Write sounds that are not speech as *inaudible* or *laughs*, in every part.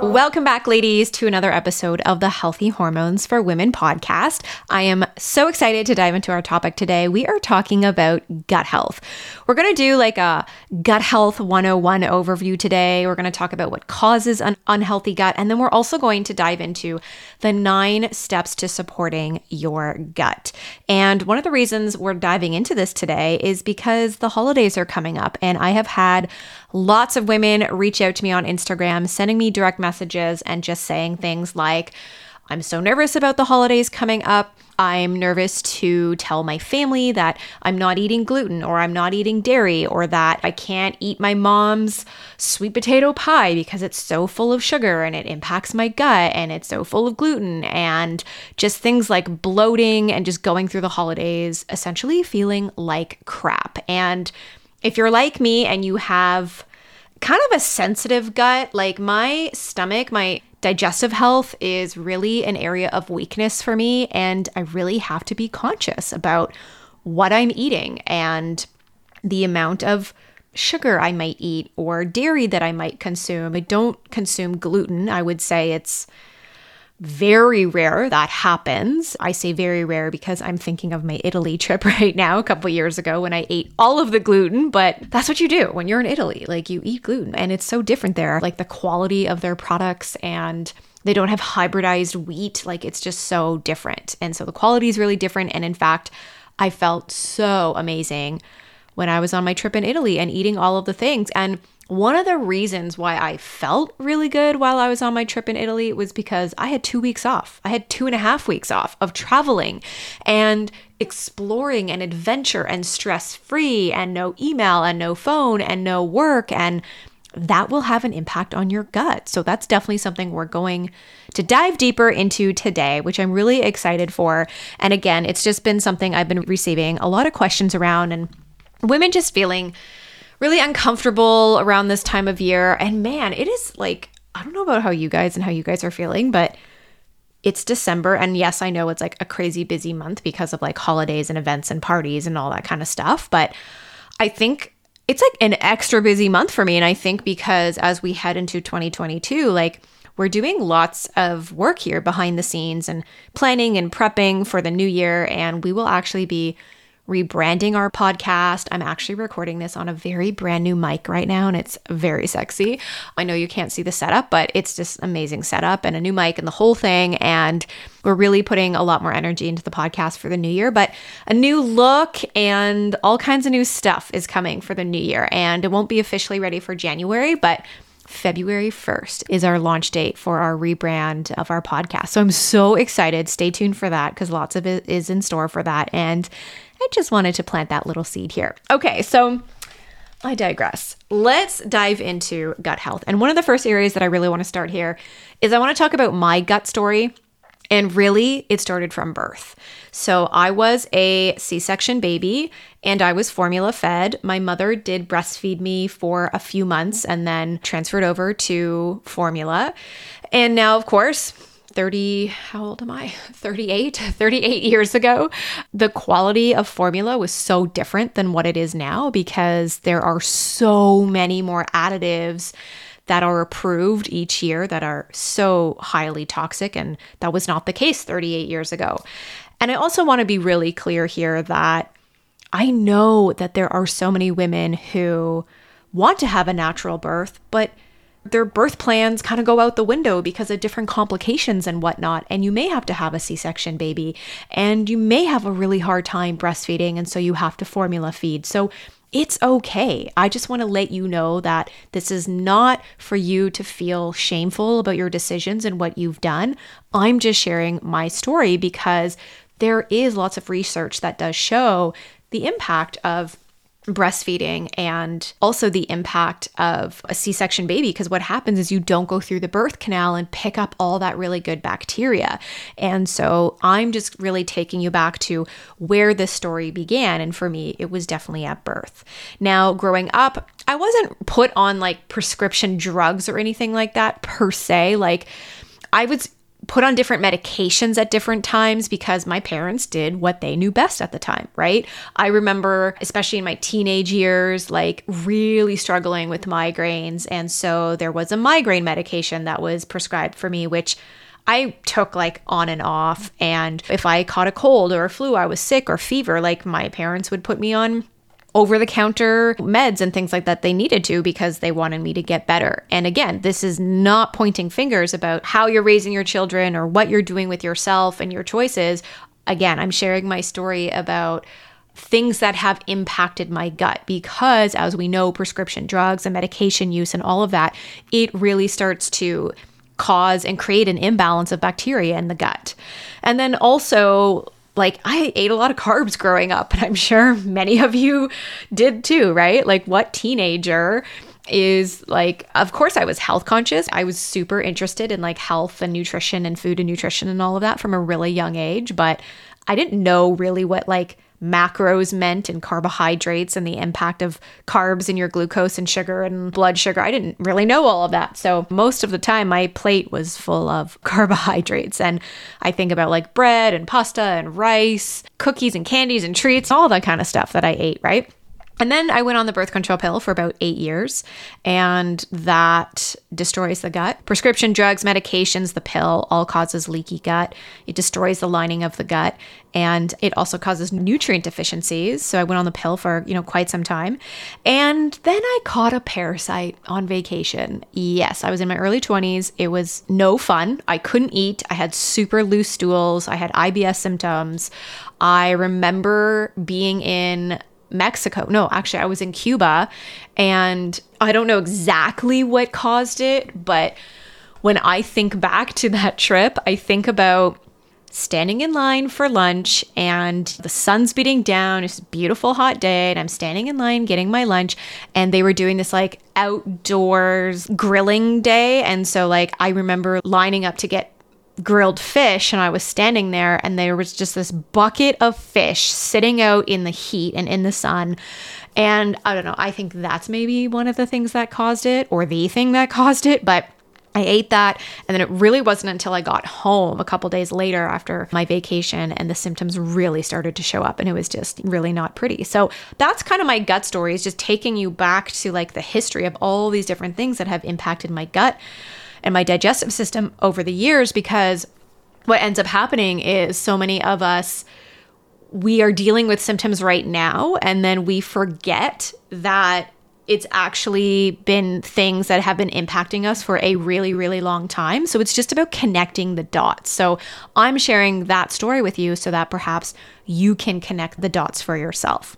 Welcome back, ladies, to another episode of the Healthy Hormones for Women podcast. I am so excited to dive into our topic today. We are talking about gut health. We're going to do like a gut health 101 overview today. We're going to talk about what causes an unhealthy gut. And then we're also going to dive into the nine steps to supporting your gut. And one of the reasons we're diving into this today is because the holidays are coming up, and I have had lots of women reach out to me on Instagram, sending me direct messages and just saying things like, I'm so nervous about the holidays coming up. I'm nervous to tell my family that I'm not eating gluten or I'm not eating dairy or that I can't eat my mom's sweet potato pie because it's so full of sugar and it impacts my gut and it's so full of gluten and just things like bloating and just going through the holidays essentially feeling like crap. And if you're like me and you have kind of a sensitive gut, like my stomach, my digestive health is really an area of weakness for me. And I really have to be conscious about what I'm eating and the amount of sugar I might eat or dairy that I might consume. I don't consume gluten. I would say it's very rare that happens. I say very rare because I'm thinking of my Italy *laughs* trip right now, a couple years ago when I ate all of the gluten, but that's what you do when you're in Italy. Like you eat gluten and it's so different there. Like the quality of their products and they don't have hybridized wheat. Like it's just so different. And so the quality is really different. And in fact, I felt so amazing when I was on my trip in Italy and eating all of the things. And one of the reasons why I felt really good while I was on my trip in Italy was because I had two weeks off. I had two and a half weeks off of traveling and exploring and adventure and stress free and no email and no phone and no work. And that will have an impact on your gut. So that's definitely something we're going to dive deeper into today, which I'm really excited for. And again, it's just been something I've been receiving a lot of questions around and women just feeling really uncomfortable around this time of year. And man, it is like, I don't know about how you guys and how you guys are feeling, but it's December. And yes, I know it's like a crazy busy month because of like holidays and events and parties and all that kind of stuff. But I think it's like an extra busy month for me. And I think because as we head into 2022, like, we're doing lots of work here behind the scenes and planning and prepping for the new year. And we will actually be rebranding our podcast. I'm actually recording this on a very brand new mic right now and it's very sexy. I know you can't see the setup, but it's just amazing setup and a new mic and the whole thing and we're really putting a lot more energy into the podcast for the new year, but a new look and all kinds of new stuff is coming for the new year and it won't be officially ready for January, but February 1st is our launch date for our rebrand of our podcast. So I'm so excited. Stay tuned for that because lots of it is in store for that. And I just wanted to plant that little seed here. Okay, so I digress. Let's dive into gut health. And one of the first areas that I really want to start here is I want to talk about my gut story. And really, it started from birth. So I was a C section baby and I was formula fed. My mother did breastfeed me for a few months and then transferred over to formula. And now, of course, 30 how old am i *laughs* 38 *laughs* 38 years ago the quality of formula was so different than what it is now because there are so many more additives that are approved each year that are so highly toxic and that was not the case 38 years ago and i also want to be really clear here that i know that there are so many women who want to have a natural birth but their birth plans kind of go out the window because of different complications and whatnot. And you may have to have a C section baby, and you may have a really hard time breastfeeding, and so you have to formula feed. So it's okay. I just want to let you know that this is not for you to feel shameful about your decisions and what you've done. I'm just sharing my story because there is lots of research that does show the impact of breastfeeding and also the impact of a C section baby. Because what happens is you don't go through the birth canal and pick up all that really good bacteria. And so I'm just really taking you back to where this story began. And for me, it was definitely at birth. Now, growing up, I wasn't put on like prescription drugs or anything like that per se. Like, I was put on different medications at different times because my parents did what they knew best at the time, right? I remember, especially in my teenage years, like really struggling with migraines. And so there was a migraine medication that was prescribed for me, which I took like on and off. And if I caught a cold or a flu, I was sick or fever, like my parents would put me on over the counter meds and things like that they needed to because they wanted me to get better. And again, this is not pointing fingers about how you're raising your children or what you're doing with yourself and your choices. Again, I'm sharing my story about things that have impacted my gut because as we know prescription drugs and medication use and all of that it really starts to cause and create an imbalance of bacteria in the gut and then also like I ate a lot of carbs growing up, and I'm sure many of you did too, right? Like, what teenager is like, of course, I was health conscious. I was super interested in like health and nutrition and food and nutrition and all of that from a really young age, but I didn't know really what like macros meant and carbohydrates and the impact of carbs in your glucose and sugar and blood sugar. I didn't really know all of that. So most of the time my plate was full of *laughs* carbohydrates and I think about like bread and pasta and rice, cookies and candies and treats, all that kind of stuff that I ate, right? And then I went on the birth control pill for about eight years, and that destroys the gut. Prescription drugs, medications, the pill all causes leaky gut. It destroys the lining of the gut, and it also causes nutrient deficiencies. So I went on the pill for you know quite some time, and then I caught a parasite on vacation. Yes, I was in my early twenties. It was no fun. I couldn't eat. I had super loose stools. I had IBS symptoms. I remember being in Mexico. No, actually, I was in Cuba and I don't know exactly what caused it, but when I think back to that trip, I think about standing in line for lunch and the sun's beating down. It's a beautiful hot day, and I'm standing in line getting my lunch. And they were doing this like outdoors grilling day. And so, like, I remember lining up to get grilled fish and I was standing there and there was just this bucket of fish sitting out in the heat and in the sun. And I don't know, I think that's maybe one of the things that caused it or the thing that *laughs* caused it, but I ate that and then it really wasn't until I got home a couple days later after my vacation and the symptoms really started to show up and it was just really not pretty. So that's kind of my gut story is just taking you back to like the history of all these different things that have impacted my gut and my digestive system over the years because what ends up happening is so many of us we are dealing with symptoms right now and then we forget that it's actually been things that have been impacting us for a really, really long time. So it's just about connecting the dots. So I'm sharing that story with you so that perhaps you can connect the dots for yourself.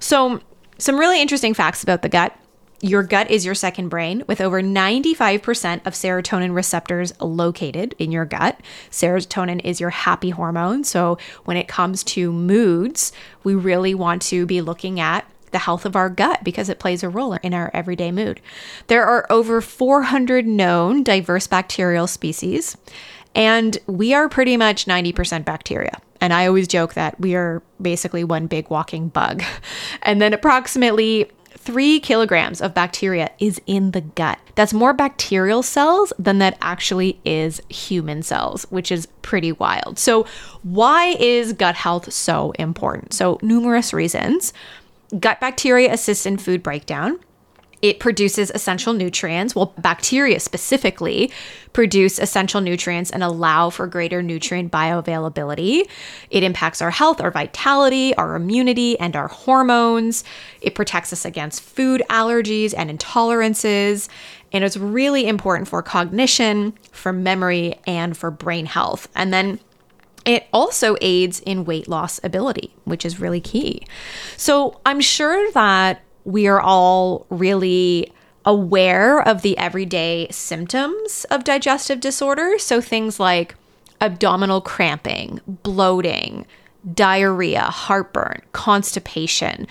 So, some really interesting facts about the gut. Your gut is your second brain, with over 95% of serotonin receptors located in your gut. Serotonin is your happy hormone. So, when it comes to moods, we really want to be looking at the health of our gut because it plays a role in our everyday mood. There are over 400 known diverse bacterial species, and we are pretty much 90% bacteria. And I always joke that we are basically one big walking bug. *laughs* And then approximately three kilograms of bacteria is in the gut. That's more bacterial cells than that actually is human cells, which is pretty wild. So, why is gut health so important? So, numerous reasons. Gut bacteria assist in food breakdown. It produces essential nutrients. Well, bacteria specifically produce essential nutrients and allow for greater nutrient bioavailability. It impacts our health, our vitality, our immunity, and our hormones. It protects us against food allergies and intolerances. And it's really important for cognition, for memory, and for brain health. And then it also aids in weight loss ability, which is really key. So I'm sure that we are all really aware of the everyday symptoms of digestive disorder. So things like abdominal cramping, bloating, diarrhea, heartburn, constipation,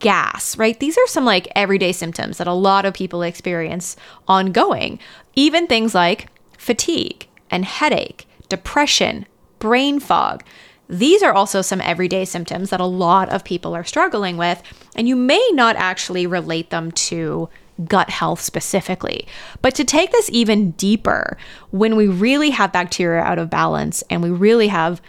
gas, right? These are some like everyday symptoms that a lot of people experience ongoing. Even things like fatigue and headache, depression, brain fog. These are also some everyday symptoms that a lot of people are struggling with, and you may not actually relate them to gut health specifically. But to take this even deeper, when we really have bacteria out of balance and we really have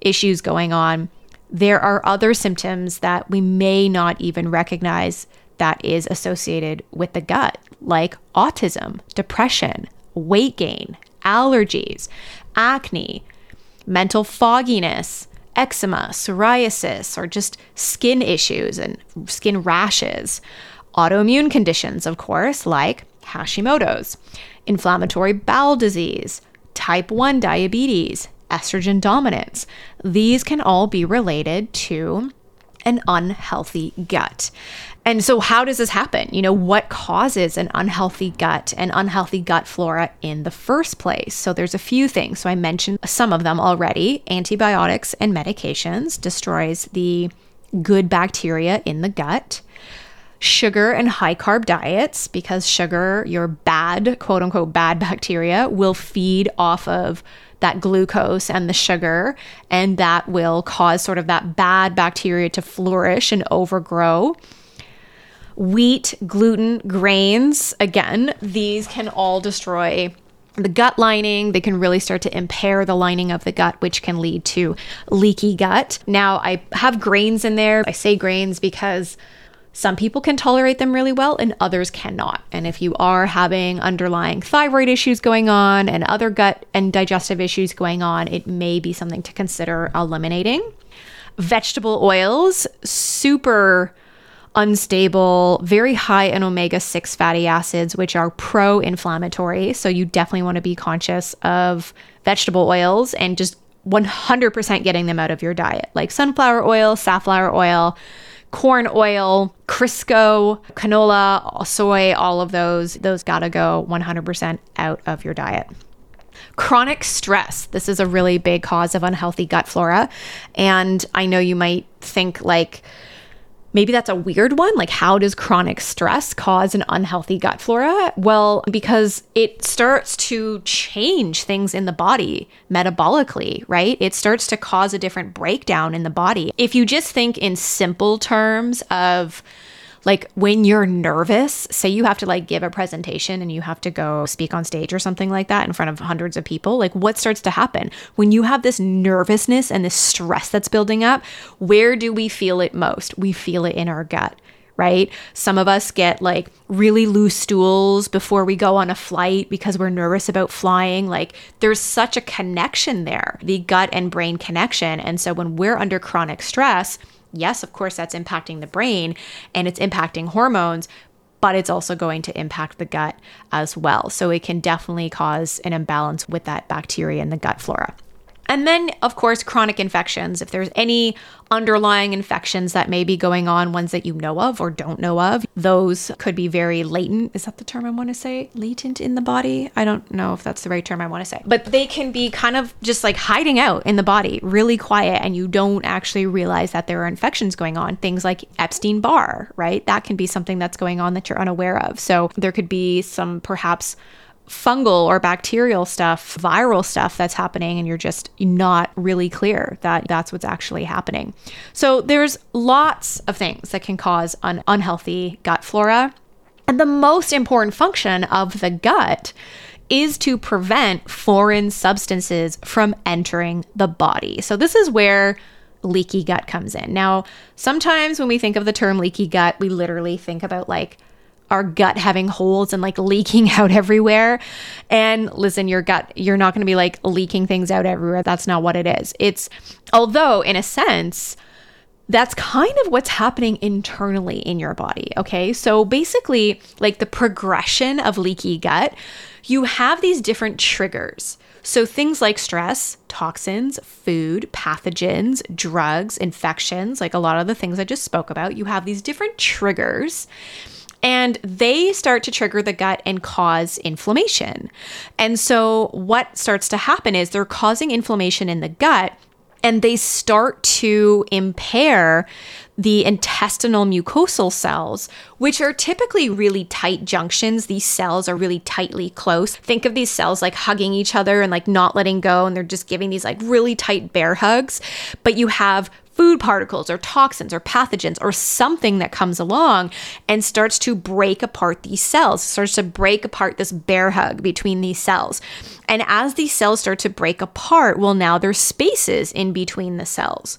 issues going on, there are other symptoms that we may not even recognize that is associated with the gut, like autism, depression, weight gain, allergies, acne, mental fogginess, eczema, psoriasis, or just skin issues and skin rashes. Autoimmune conditions, of course, like Hashimoto's, inflammatory bowel disease, type 1 diabetes, estrogen dominance. These can all be related to an unhealthy gut. And so, how does this happen? You know, what causes an unhealthy gut and unhealthy gut flora in the first place? So, there's a few things. So, I mentioned some of them already. Antibiotics and medications destroys the good bacteria in the gut. Sugar and high carb diets, because sugar, your bad, quote unquote, bad bacteria, will feed off of that glucose and the sugar, and that will cause sort of that bad bacteria to flourish and overgrow wheat, gluten, grains. Again, these can all destroy the gut lining. They can really start to impair the lining of the gut, which can lead to leaky gut. Now, I have grains in there. I say grains because some people can tolerate them really well and others cannot. And if you are having underlying thyroid issues going on and other gut and digestive issues going on, it may be something to consider eliminating. Vegetable oils, super unstable, very high in omega 6 fatty acids, which are pro inflammatory. So you definitely want to be conscious of vegetable oils and just 100% getting them out of your diet, like sunflower oil, safflower oil, corn oil, Crisco, canola, soy, all of those. Those gotta go 100% out of your diet. Chronic stress. This is a really big cause of unhealthy gut flora. And I know you might think, like, maybe that's a weird one. Like, how does chronic stress cause an unhealthy gut flora? Well, because it starts to change things in the body metabolically, right? It starts to cause a different breakdown in the body. If you just think in simple terms of, like when you're nervous, say you have to like give a presentation and you have to go speak on stage or something like that in front of hundreds of people, like what starts to happen? When you have this nervousness and this stress that's building up, where do we feel it most? We feel it in our gut right? Some of us get like really loose stools before we go on a flight because we're nervous about flying. Like there's such a connection there, the gut and brain connection. And so when we're under chronic stress, yes, of course, that's impacting the brain and it's impacting hormones, but it's also going to impact the gut as well. So it can definitely cause an imbalance with that bacteria in the gut flora. And then, of course, chronic infections. If there's any underlying infections that may be going on, ones that you know of or don't know of, those could be very latent. Is that the term I want to say? Latent in the body? I don't know if that's the right term I want to say. But they can be kind of just like hiding out in the body, really quiet, and you don't actually realize that there are infections going on. Things like Epstein Barr, right? That can be something that's going on that you're unaware of. So there could be some perhaps fungal or bacterial stuff, viral stuff that's happening, and you're just not really clear that that's what's actually happening. So there's lots of things that can cause an unhealthy gut flora. And the most important function of the gut is to prevent foreign substances from entering the body. So this is where leaky gut comes in. Now, sometimes when we think of the term leaky gut, we literally think about like our gut having holes and like leaking *laughs* out everywhere. And listen, your gut, you're not going to be like leaking things out everywhere. That's not what it is. It's, although in a sense, that's kind of what's happening internally in your body. Okay. So basically, like the progression of leaky gut, you have these different triggers. So things like stress, toxins, food, pathogens, drugs, infections, like a lot of the things I just spoke about, you have these different triggers and they start to trigger the gut and cause inflammation. And so, what starts to happen is they're causing inflammation in the gut and they start to impair the intestinal mucosal cells, which are typically really tight junctions. These cells are really tightly close. Think of these cells like hugging each other and like not letting go, and they're just giving these like really tight bear hugs. But you have food particles or toxins or pathogens or something that comes along and starts to break apart these cells, starts to break apart this bear hug between these cells. And as these cells start to break apart, well, now there's spaces in between the cells.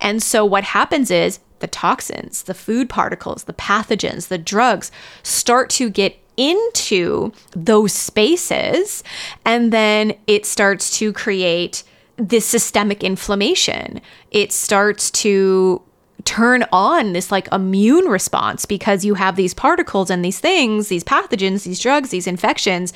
And so what happens is the toxins, the food particles, the pathogens, the drugs start to get into those spaces. And then it starts to create this systemic inflammation. It starts to turn on this like immune response because you have these particles and these things, these pathogens, these drugs, these infections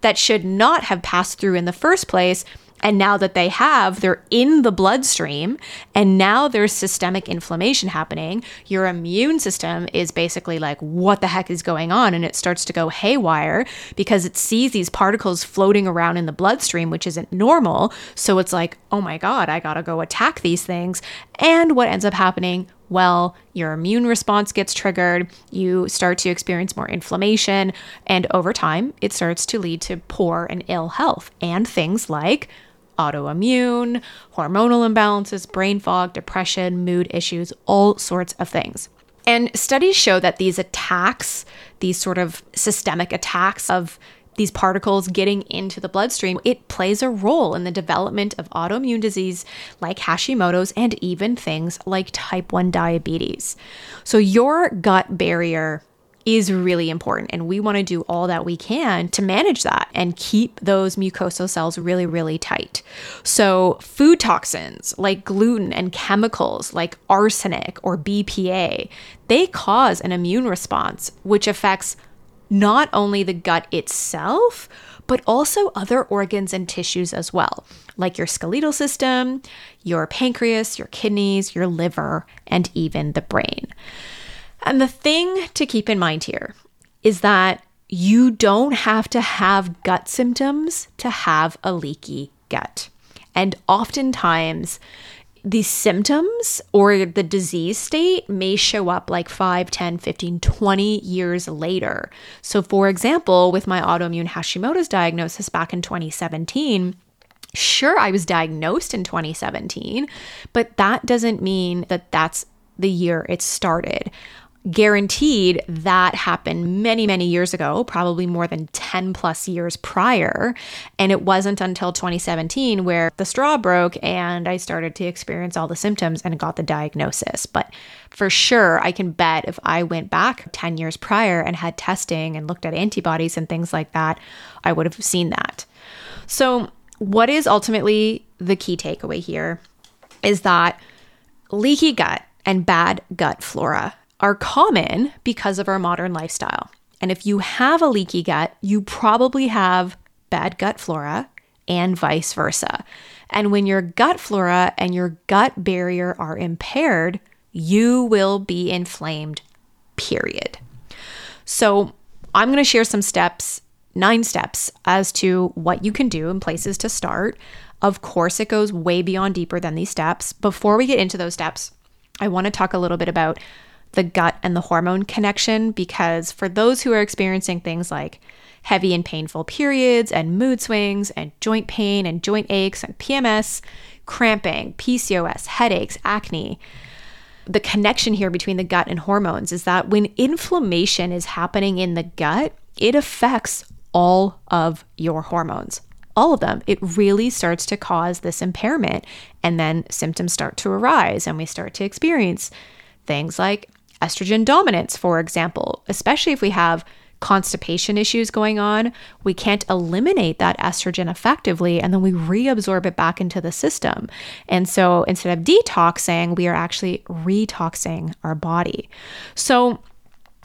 that should not have passed through in the first place and now that they have, they're in the bloodstream, and now there's systemic inflammation happening. Your immune system is basically like, what the heck is going on? And it starts to go haywire because it sees these particles floating around in the bloodstream, which isn't normal. So it's like, oh my God, I gotta go attack these things. And what ends up happening? well, your immune response gets triggered, you start to experience more inflammation, and over time, it starts to lead to poor and ill health and things like autoimmune, hormonal imbalances, brain fog, depression, mood issues, all sorts of things. And studies show that these attacks, these sort of systemic attacks of these particles getting into the bloodstream, it plays a role in the development of autoimmune disease like Hashimoto's and even things like type 1 diabetes. So, your gut barrier is really important. And we want to do all that we can to manage that and keep those mucosal cells really, really tight. So, food toxins like gluten and chemicals like arsenic or BPA, they cause an immune response, which affects not only the gut itself, but also other organs and tissues as well, like your skeletal system, your pancreas, your kidneys, your liver, and even the brain. And the thing to keep in mind here is that you don't have to have gut symptoms to have a leaky gut. And oftentimes, the symptoms or the disease state may show up like 5, 10, 15, 20 years later. So, for example, with my autoimmune Hashimoto's diagnosis back in 2017, sure, I was diagnosed in 2017, but that doesn't mean that that's the year it started guaranteed that happened many, many years ago, probably more than 10 plus years prior. And it wasn't until 2017 where the straw broke and I started to experience all the symptoms and got the diagnosis. But for sure, I can bet if I went back 10 years prior and had testing and looked at antibodies and things like that, I would have seen that. So, what is ultimately the key takeaway here is that leaky gut and bad gut flora are common because of our modern lifestyle. And if you have a leaky gut, you probably have bad gut flora and vice versa. And when your gut flora and your gut barrier are impaired, you will be inflamed, period. So, I'm going to share some steps, nine steps, as to what you can do and places to start. Of course, it goes way beyond deeper than these steps. Before we get into those steps, I want to talk a little bit about the gut and the hormone connection because for those who are experiencing things like heavy and painful periods and mood swings and joint pain and joint aches and PMS, cramping, PCOS, headaches, acne, the connection here between the gut and hormones is that when inflammation is happening in the gut, it affects all of your hormones. All of them. It really starts to cause this impairment. And then symptoms start to arise, and we start to experience things like estrogen dominance, for example, especially if we have constipation issues going on, we can't eliminate that estrogen effectively and then we reabsorb it back into the system. And so instead of detoxing, we are actually retoxing our body. So,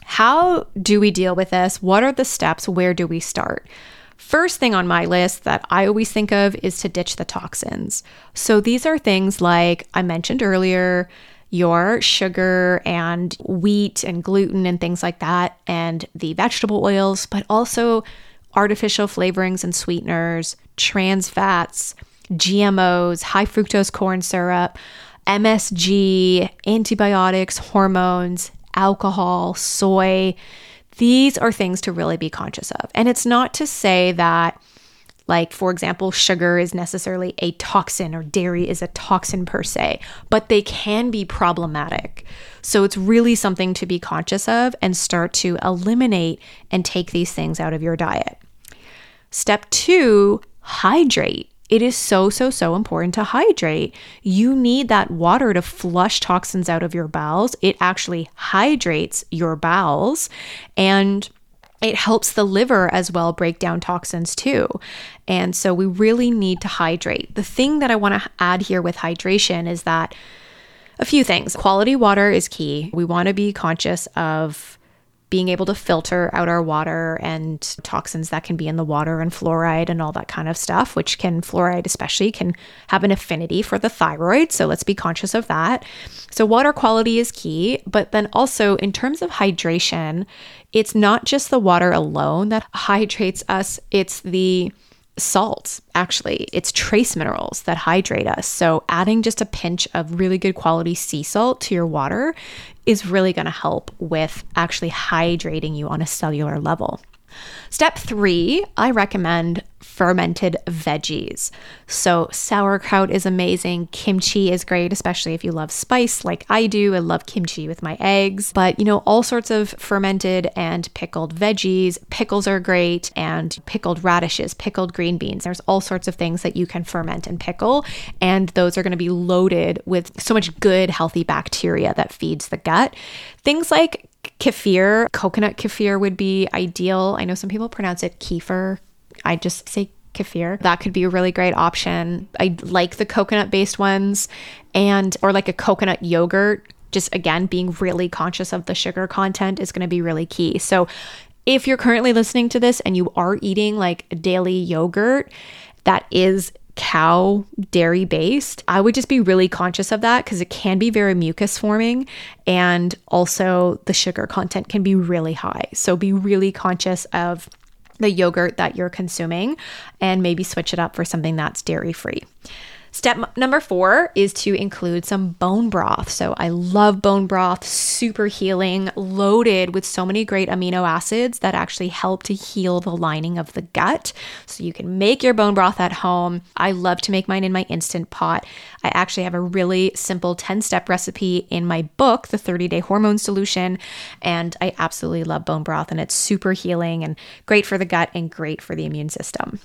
how do we deal with this? What are the steps? Where do we start? First thing on my list that I always think of is to ditch the toxins. So, these are things like I mentioned earlier your sugar and wheat and gluten and things like that, and the vegetable oils, but also artificial flavorings and sweeteners, trans fats, GMOs, high fructose corn syrup, MSG, antibiotics, hormones, alcohol, soy. These are things to really be conscious of. And it's not to say that like, for example, sugar is necessarily a toxin or dairy is a toxin per se, but they can be problematic. So it's really something to be conscious of and start to eliminate and take these things out of your diet. Step two, hydrate. It is so, so, so important to hydrate. You need that water to flush toxins out of your bowels. It actually hydrates your bowels. And it helps the liver as well break down toxins too. And so we really need to hydrate. The thing that I want to add here with hydration is that a few things. Quality water is key. We want to be conscious of being able to filter out our water and toxins that can be in the water and fluoride and all that kind of stuff, which can, fluoride especially, can have an affinity for the thyroid. So let's be conscious of that. So, water quality is key. But then also, in terms of hydration, it's not just the water alone that *laughs* hydrates us, it's the salts, actually. It's trace minerals that hydrate us. So, adding just a pinch of really good quality sea salt to your water is really going to help with actually hydrating you on a cellular level. Step three, I recommend fermented veggies. So, sauerkraut is amazing. Kimchi is great, especially if you love spice like I do. I love kimchi with my eggs, but you know, all sorts of fermented and pickled veggies. Pickles are great, and pickled radishes, pickled green beans. There's all sorts of things that you can ferment and pickle, and those are going to be loaded with so much good, healthy bacteria that feeds the gut. Things like kefir, coconut kefir would be ideal. I know some people pronounce it kefir. I just say kefir. That could be a really great option. I like the coconut based ones and or like a coconut yogurt. Just again, being really conscious of the sugar content is going to be really key. So, if you're currently listening to this and you are eating like daily yogurt that is cow dairy based, I would just be really conscious of that because it can be very mucus forming and also the sugar content can be really high. So be really conscious of the yogurt that you're consuming and maybe switch it up for something that's dairy free. Step number four is to include some bone broth. So I love bone broth, super healing, loaded with so many great amino acids that actually help to heal the lining of the gut. So you can make your bone broth at home. I love to make mine in my instant pot. I actually have a really simple 10 step recipe in my book, The 30 Day Hormone Solution. And I absolutely love bone broth, and it's super healing and great for the gut and great for the immune system.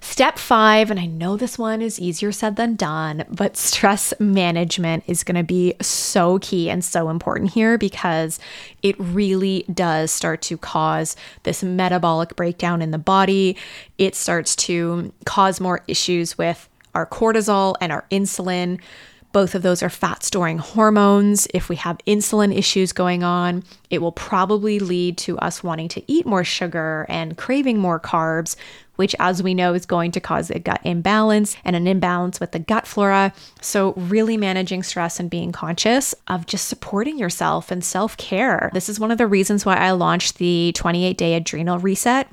Step five, and I know this one is easier said than done, but stress management is going to be so key and so important here because it really does start to cause this metabolic breakdown in the body. It starts to cause more issues with our cortisol and our insulin. Both of those are fat storing hormones. If we have insulin issues going on, it will probably lead to us wanting to eat more sugar and craving more carbs, which, as we know, is going to cause a gut imbalance and an imbalance with the gut flora. So, really managing stress and being conscious of just supporting yourself and self care. This is one of the reasons why I launched the 28 day adrenal reset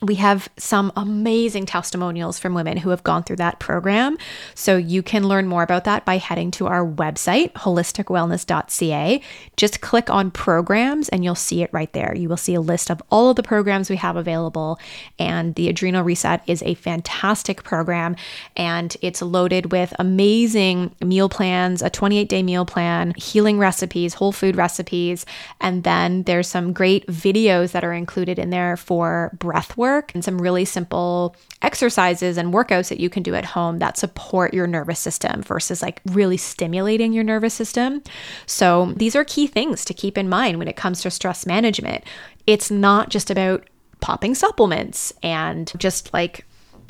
we have some amazing testimonials from women who have gone through that program. So you can learn more about that by heading to our website, holisticwellness.ca. Just click on programs and you'll see it right there. You will see a list of all of the programs we have available. And the Adrenal Reset is a fantastic program and it's loaded with amazing meal plans, a 28 day meal plan, healing recipes, whole food recipes. And then there's some great videos that are included in there for breath work work and some really simple exercises and workouts that you can do at home that support your nervous system versus like really stimulating your nervous system. So, these are key things to keep in mind when it comes to stress management. It's not just about popping supplements and just like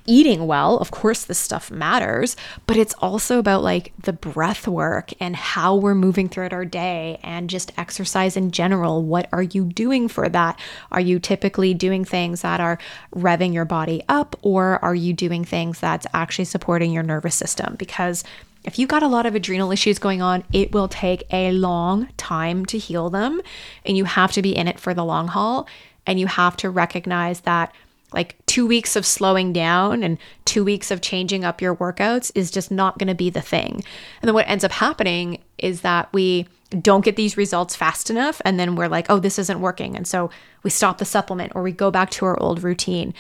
eating well, of course, this stuff matters, but it's also about like the breath work and how we're moving throughout our day and just exercise in general. What are you doing for that? Are you typically doing things that are revving your body up, or are you doing things that's actually supporting your nervous system? Because if you've got a lot of adrenal issues going on, it will take a long time to heal them, and you have to be in it for the long haul. And you have to recognize that Like two weeks of slowing down and two weeks of changing up your workouts is just not going to be the thing. And then what ends up happening is that we don't get these results fast enough. And then we're like, oh, this isn't working. And so we stop the supplement or we go back to our old routine.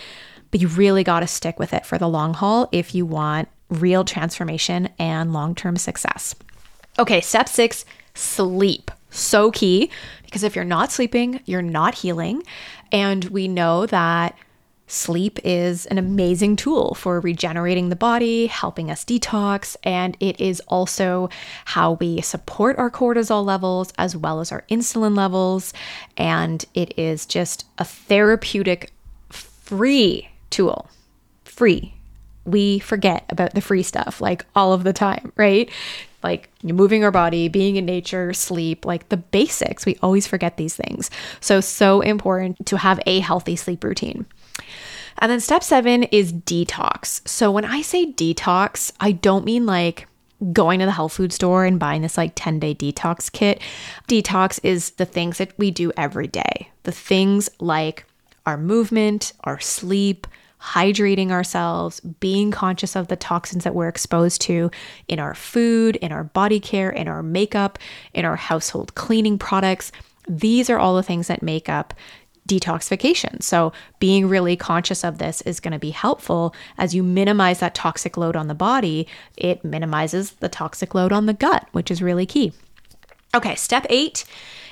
But you really got to stick with it for the long haul if you want real transformation and long term success. Okay, step six sleep. So key because if you're not sleeping, you're not healing. And we know that Sleep is an amazing tool for regenerating the body, helping us detox, and it is also how we support our cortisol levels as well as our insulin levels. And it is just a therapeutic, free tool. Free. We forget about the free stuff like all of the time, right? Like moving our body, being in nature, sleep, like the basics. We always forget these things. So, so important to have a healthy sleep routine. And then step seven is detox. So when I say detox, I don't mean like going to the health food store and buying this like 10 day detox kit. Detox is the things that we do every day, the things like our movement, our sleep, hydrating ourselves, being conscious of the toxins that we're exposed to in our food, in our body care, in our makeup, in our household cleaning products. These are all the things that make up detoxification. So, being really conscious of this is going to be helpful as you minimize that toxic load on the body. It minimizes the toxic load on the gut, which is really key. Okay, step eight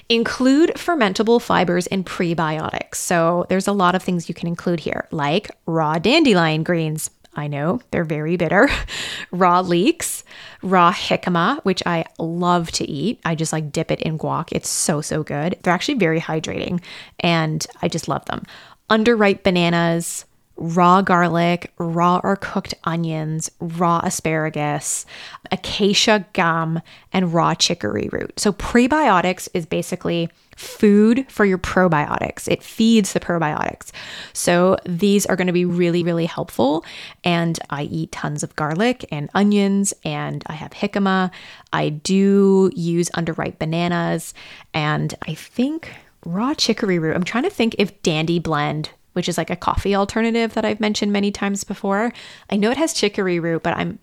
include fermentable fibers and prebiotics. So, there's a lot of things you can include here, like raw dandelion greens. I know they're very bitter. *laughs* raw leeks, raw jicama, which I love to eat. I just like dip it in guac. It's so, so good. They're actually very hydrating and I just love them. Underripe bananas, raw garlic, raw or cooked onions, raw asparagus, acacia gum, and raw chicory root. So, prebiotics is basically food for your probiotics. It feeds the probiotics. So these are going to be really, really helpful. And I eat tons of garlic and onions, and I have jicama. I do use underripe bananas, and I think raw chicory root. I'm trying to think if Dandy Blend which is like a coffee alternative that I've mentioned many times before. I know it has chicory root, but I'm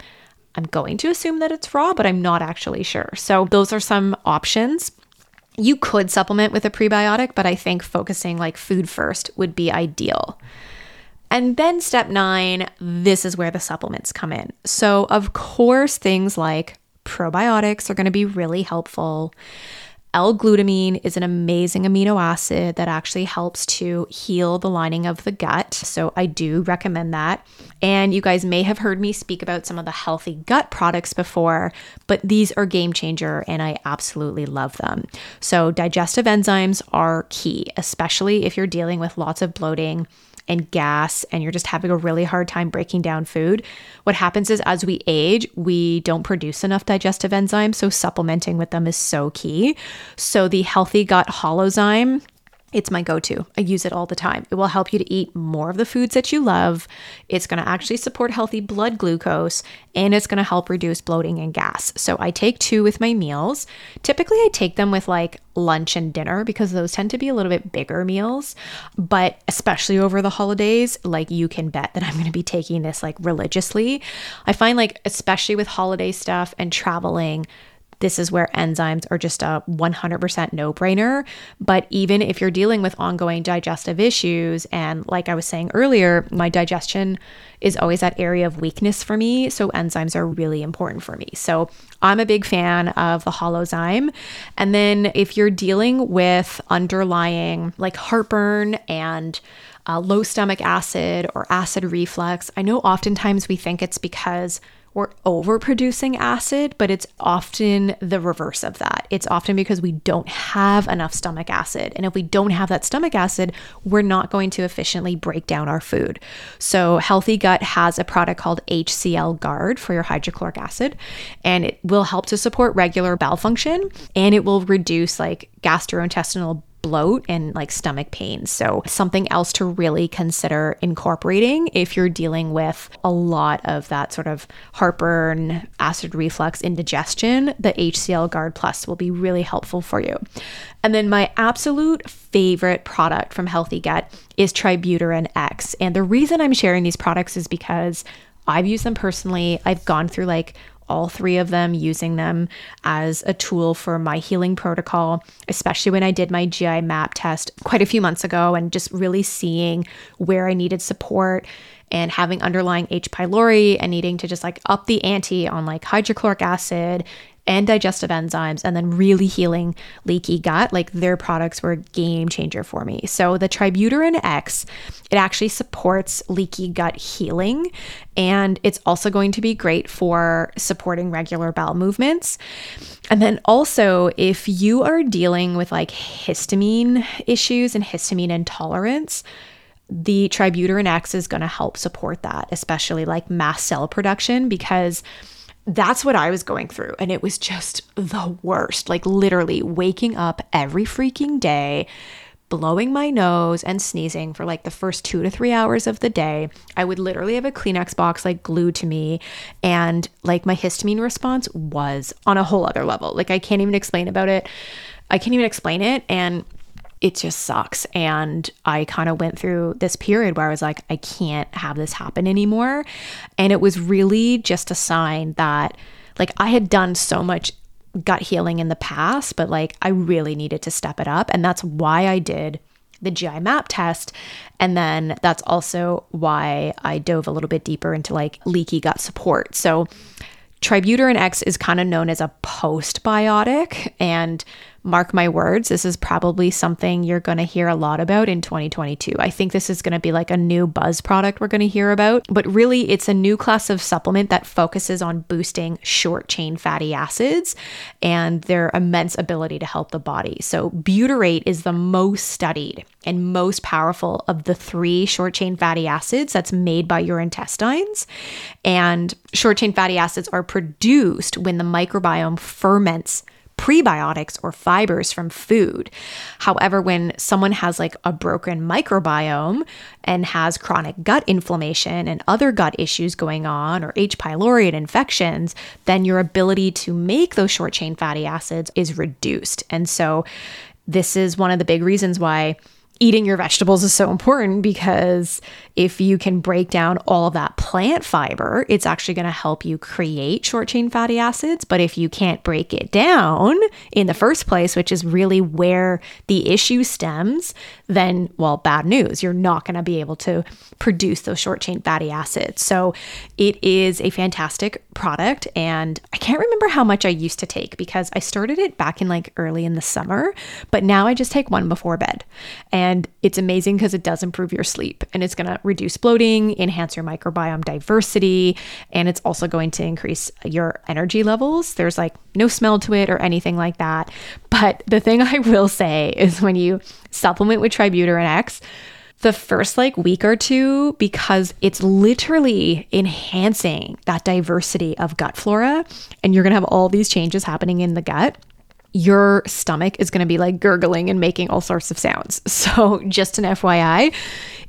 I'm going to assume that it's raw, but I'm not actually sure. So those are some options. You could supplement with a prebiotic, but I think focusing like food first would be ideal. And then step nine, this is where the supplements come in. So, of course, things like probiotics are going to be really helpful. L-glutamine is an amazing amino acid that actually helps to heal the lining of the gut. So I do recommend that. And you guys may have heard me speak about some of the healthy gut products before, but these are game changer and I absolutely love them. So digestive enzymes are key, especially if you're dealing with lots of bloating and gas and you're just having a really hard time breaking down food, what happens is as we age, we don't produce enough digestive enzymes. So supplementing with them is so key. So the Healthy Gut Holozyme it's my go to. I use it all the time. It will help you to eat more of the foods that you love. It's going to actually support healthy blood glucose and it's going to help reduce bloating and gas. So I take two with my meals. Typically, I take them with like lunch and dinner because those tend to be a little bit bigger meals. But especially over the holidays, like you can bet that I'm going to be taking this like religiously. I find like, especially with holiday stuff and traveling, this is where enzymes are just a 100% no brainer. But even if you're dealing with ongoing digestive issues, and like I was saying earlier, my digestion is always that area of weakness for me. So enzymes are really important for me. So I'm a big fan of the holozyme. And then if you're dealing with underlying like heartburn and uh, low stomach acid or acid reflux, I know oftentimes we think it's because we're overproducing acid, but it's often the reverse of that. It's often because we don't have enough stomach acid. And if we don't have that stomach acid, we're not going to efficiently break down our food. So, Healthy Gut has a product called HCl Guard for your hydrochloric acid, and it will help to support regular bowel function and it will reduce like gastrointestinal bloat and like stomach pain. So, something else to really consider incorporating if you're dealing with a lot of that sort of heartburn, acid reflux, indigestion, the HCL Guard Plus will be really helpful for you. And then, my absolute favorite product from Healthy Gut is Tributyrin X. And the reason I'm sharing these products is because I've used them personally. I've gone through like all three of them, using them as a tool for my healing protocol, especially when I did my GI map test quite a few months ago and just really seeing where I needed support and having underlying H. pylori and needing to just like up the ante on like hydrochloric acid and digestive enzymes and then really healing leaky gut. Like their products were a game changer for me. So the tributyrin x it actually supports leaky gut healing and it's also going to be great for supporting regular bowel movements. And then also if you are dealing with like histamine issues and histamine intolerance the tributyrin X is going to help support that, especially like mast cell production, because that's what I was going through. And it was just the worst. Like, literally waking up every freaking day, blowing my nose and sneezing for like the first two to three hours of the day. I would literally have a Kleenex box like glued to me. And like, my histamine response was on a whole other level. Like, I can't even explain about it. I can't even explain it. And it just sucks. And I kind of went through this period where I was like, I can't have this happen anymore. And it was really just a sign that, like, I had done so much gut healing in the past, but like, I really needed to step it up. And that's why I did the GI map test. And then that's also why I dove a little bit deeper into like leaky gut support. So, Tributyrin X is kind of known as a postbiotic. And mark my words, this is probably something you're going to hear a lot about in 2022. I think this is going to be like a new buzz product we're going to hear about, but really it's a new class of supplement that focuses on boosting short chain fatty acids and their immense ability to help the body. So, butyrate is the most studied and most powerful of the three short chain fatty acids that's made by your intestines. And short chain fatty acids are produced when the microbiome ferments prebiotics or fibers from food. However, when someone has like a broken microbiome and has chronic gut inflammation and other gut issues going on or H. pylori and infections, then your ability to make those short chain fatty acids is reduced. And so this is one of the big reasons why eating your vegetables is so important because if you can break down all of that plant fiber, it's actually going to help you create short chain fatty acids. But if you can't break it down in the first place, which is really where the issue stems, then, well, bad news. You're not going to be able to produce those short chain fatty acids. So it is a fantastic product. And I can't remember how much I used to take because I started it back in like early in the summer, but now I just take one before bed. And it's amazing because it does improve your sleep and it's going to reduce bloating, enhance your microbiome diversity, and it's also going to increase your energy levels. There's like no smell to it or anything like that. But the thing *laughs* I will say is when you supplement with Tributyrin X, the first like week or two because it's literally enhancing that diversity of gut flora and you're going to have all these changes happening in the gut your stomach is going to be like gurgling and making all sorts of sounds. *laughs* So, just an FYI,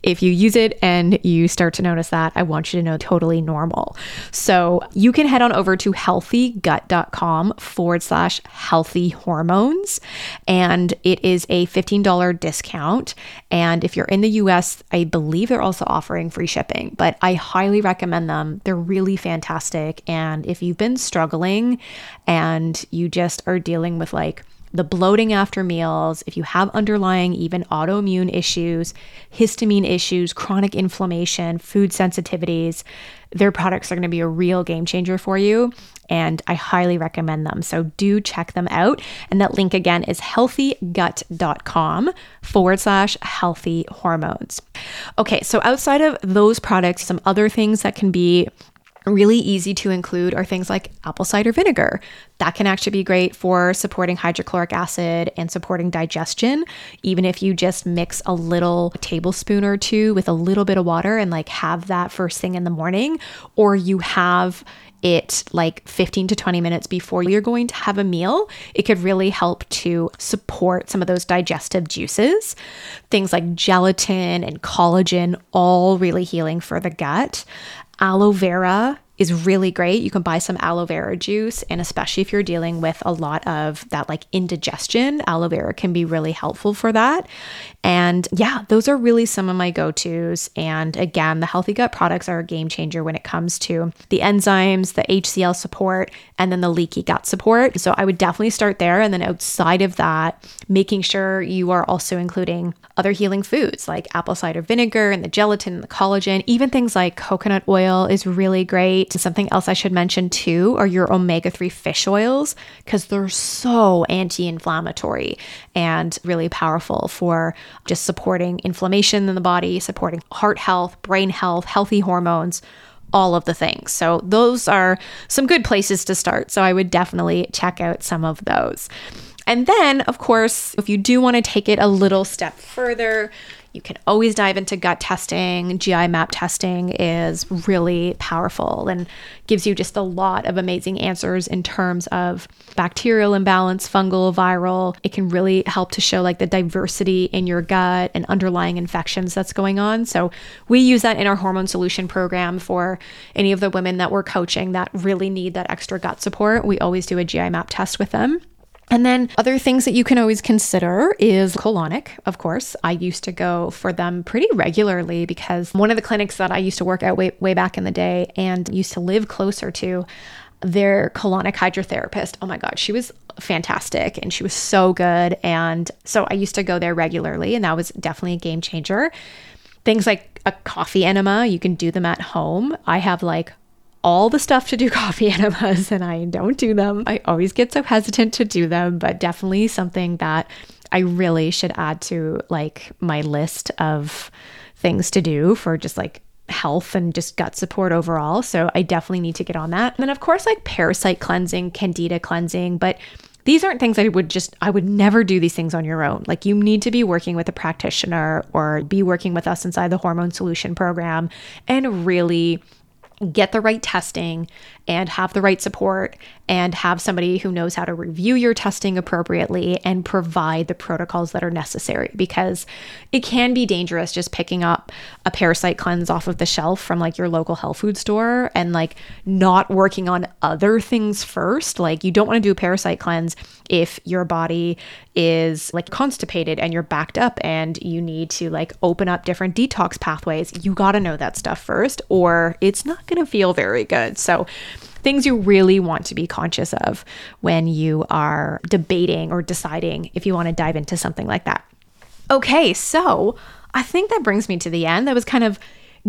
if you use it and you start to notice that, I want you to know totally normal. So you can head on over to healthygut.com forward slash healthy hormones. And it is a $15 discount. And if you're in the US, I believe they're also offering free shipping, but I highly recommend them. They're really fantastic. And if you've been struggling and you just are dealing with like, the bloating after meals, if you have underlying even autoimmune issues, histamine issues, chronic inflammation, food sensitivities, their products are going to be a real game changer for you. And I highly recommend them. So do check them out. And that link again is healthygut.com forward slash healthy hormones. Okay, so outside of those products, some other things that can be really easy to include are things like apple cider vinegar. That can actually be great for supporting hydrochloric acid and supporting digestion. Even if you just mix a little tablespoon or two with a little bit of water and like have that first thing in the morning, or you have it like 15 to 20 minutes before you're going to have a meal, it could really help to support some of those digestive juices. Things like gelatin and collagen, all really healing for the gut. Aloe vera is really great. You can buy some aloe vera juice, and especially if you're dealing with a lot of that like indigestion, aloe vera can be really helpful for that. And yeah, those are really some of my go tos. And again, the healthy gut products are a game changer when it comes to the enzymes, the HCl support, and then the leaky gut support. So I would definitely start there. And then outside of that, making sure you are also including other healing foods like apple cider vinegar and the gelatin and the collagen, even things like coconut oil is really great. Something else I should mention too are your omega 3 fish oils because they're so anti inflammatory and really powerful for just supporting inflammation in the body, supporting heart health, brain health, healthy hormones all of the things. So, those are some good places to start. So, I would definitely check out some of those. And then, of course, if you do want to take it a little step further, you can always dive into gut testing. GI map testing is really powerful and gives you just a lot of amazing answers in terms of bacterial imbalance, fungal, viral. It can really help to show like the diversity in your gut and underlying infections that's going on. So, we use that in our hormone solution program for any of the women that we're coaching that really need that extra gut support. We always do a GI map test with them. And then other things that you can always consider is colonic, of course. I used to go for them pretty regularly because one of the clinics that I used to work at way, way back in the day and used to live closer to, their colonic hydrotherapist, oh my God, she was fantastic and she was so good. And so I used to go there regularly, and that was definitely a game changer. Things like a coffee enema, you can do them at home. I have like all the stuff to do *laughs* coffee enemas and I don't do them. I always get so hesitant to do them, but definitely something that I really should add to like my list of things to do for just like health and just gut support overall. So I definitely need to get on that. And then of course like parasite cleansing, candida cleansing, but these aren't things I would just, I would never do these things on your own. Like, you need to be working with a practitioner or be working with us inside the Hormone Solution Program and really get the right testing and have the right support and have somebody who knows how to review your testing appropriately and provide the protocols that are necessary because it can be dangerous just picking up a parasite cleanse off of the shelf from like your local health food store and like not working on other things first. Like you don't want to do a parasite cleanse if your body is like constipated and you're backed up and you need to like open up different detox pathways. You got to know that stuff first or it's not going to feel very good. So things you really want to be conscious of when you are debating or deciding if you want to dive into something like that. Okay, so I think that brings me to the end. That was kind of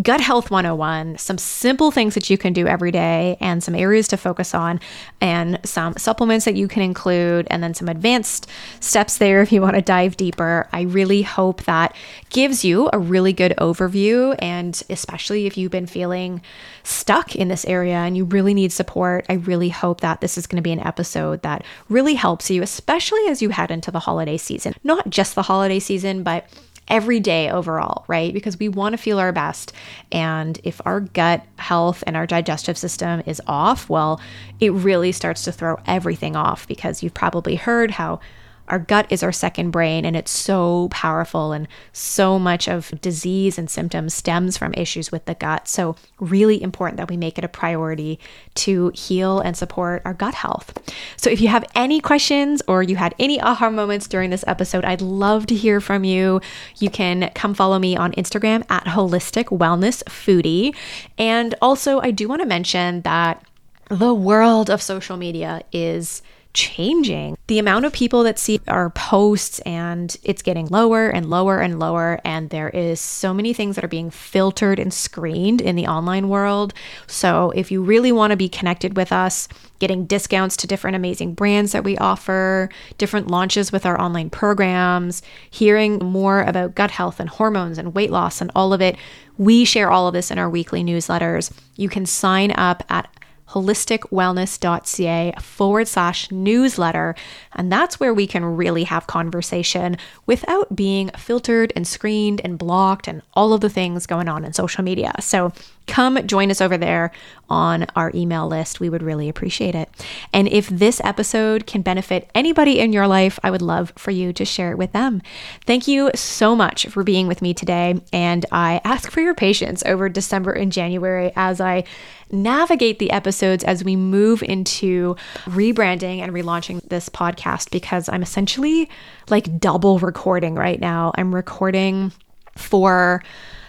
Gut Health 101, some simple things that you can do every day and some areas to focus on, and some supplements that you can include, and then some advanced steps there if you want to dive deeper. I really hope that gives you a really good overview, and especially if you've been feeling stuck in this area and you really need support, I really hope that this is going to be an episode that really helps you, especially as you head into the holiday season. Not just the holiday season, but every day overall, right? Because we want to feel our best. And if our gut health and our digestive system is off, well, it really starts to throw everything off because you've probably heard how our gut is our second brain, and it's so powerful, and so much of disease and symptoms stems from issues with the gut. So, really important that we make it a priority to heal and support our gut health. So, if you have any questions or you had any aha moments during this episode, I'd love to hear from you. You can come follow me on Instagram at Holistic Wellness Foodie. And also, I do want to mention that the world of social media is changing. The amount of people that see our posts and it's getting lower and lower and lower. And there is so many things that are being filtered and screened in the online world. So if you really want to be connected with us, getting discounts to different amazing brands that we offer, different launches with our online programs, hearing more about gut health and hormones and weight loss and all of it. We share all of this in our weekly newsletters. You can sign up at holisticwellness.ca forward slash newsletter. And that's where we can really have conversation without being filtered and screened and blocked and all of the things going on in social media. So come join us over there on our email list. We would really appreciate it. And if this episode can benefit anybody in your life, I would love for you to share it with them. Thank you so much for being with me today. And I ask for your patience over December and January as I navigate the episodes as we move into rebranding and relaunching this podcast because I'm essentially like double recording right now. I'm recording for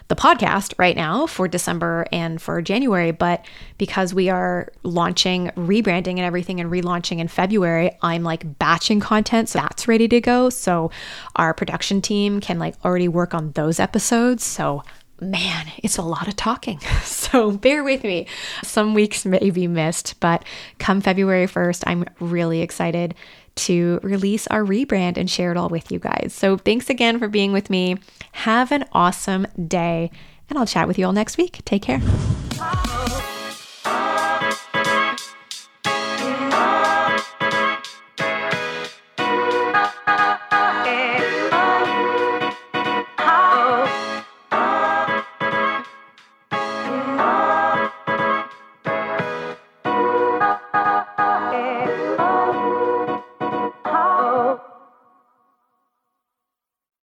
the podcast right now for December and for January, but because we are launching rebranding and everything and relaunching in February, I'm like batching content so that's ready to go. So our production team can like already work on those episodes. So man, it's a lot of talking. *laughs* So bear with me. Some weeks may be missed, but come February 1st, I'm really excited to release our rebrand and share it all with you guys. So thanks again for being with me. Have an awesome day, and I'll chat with you all next week. Take care.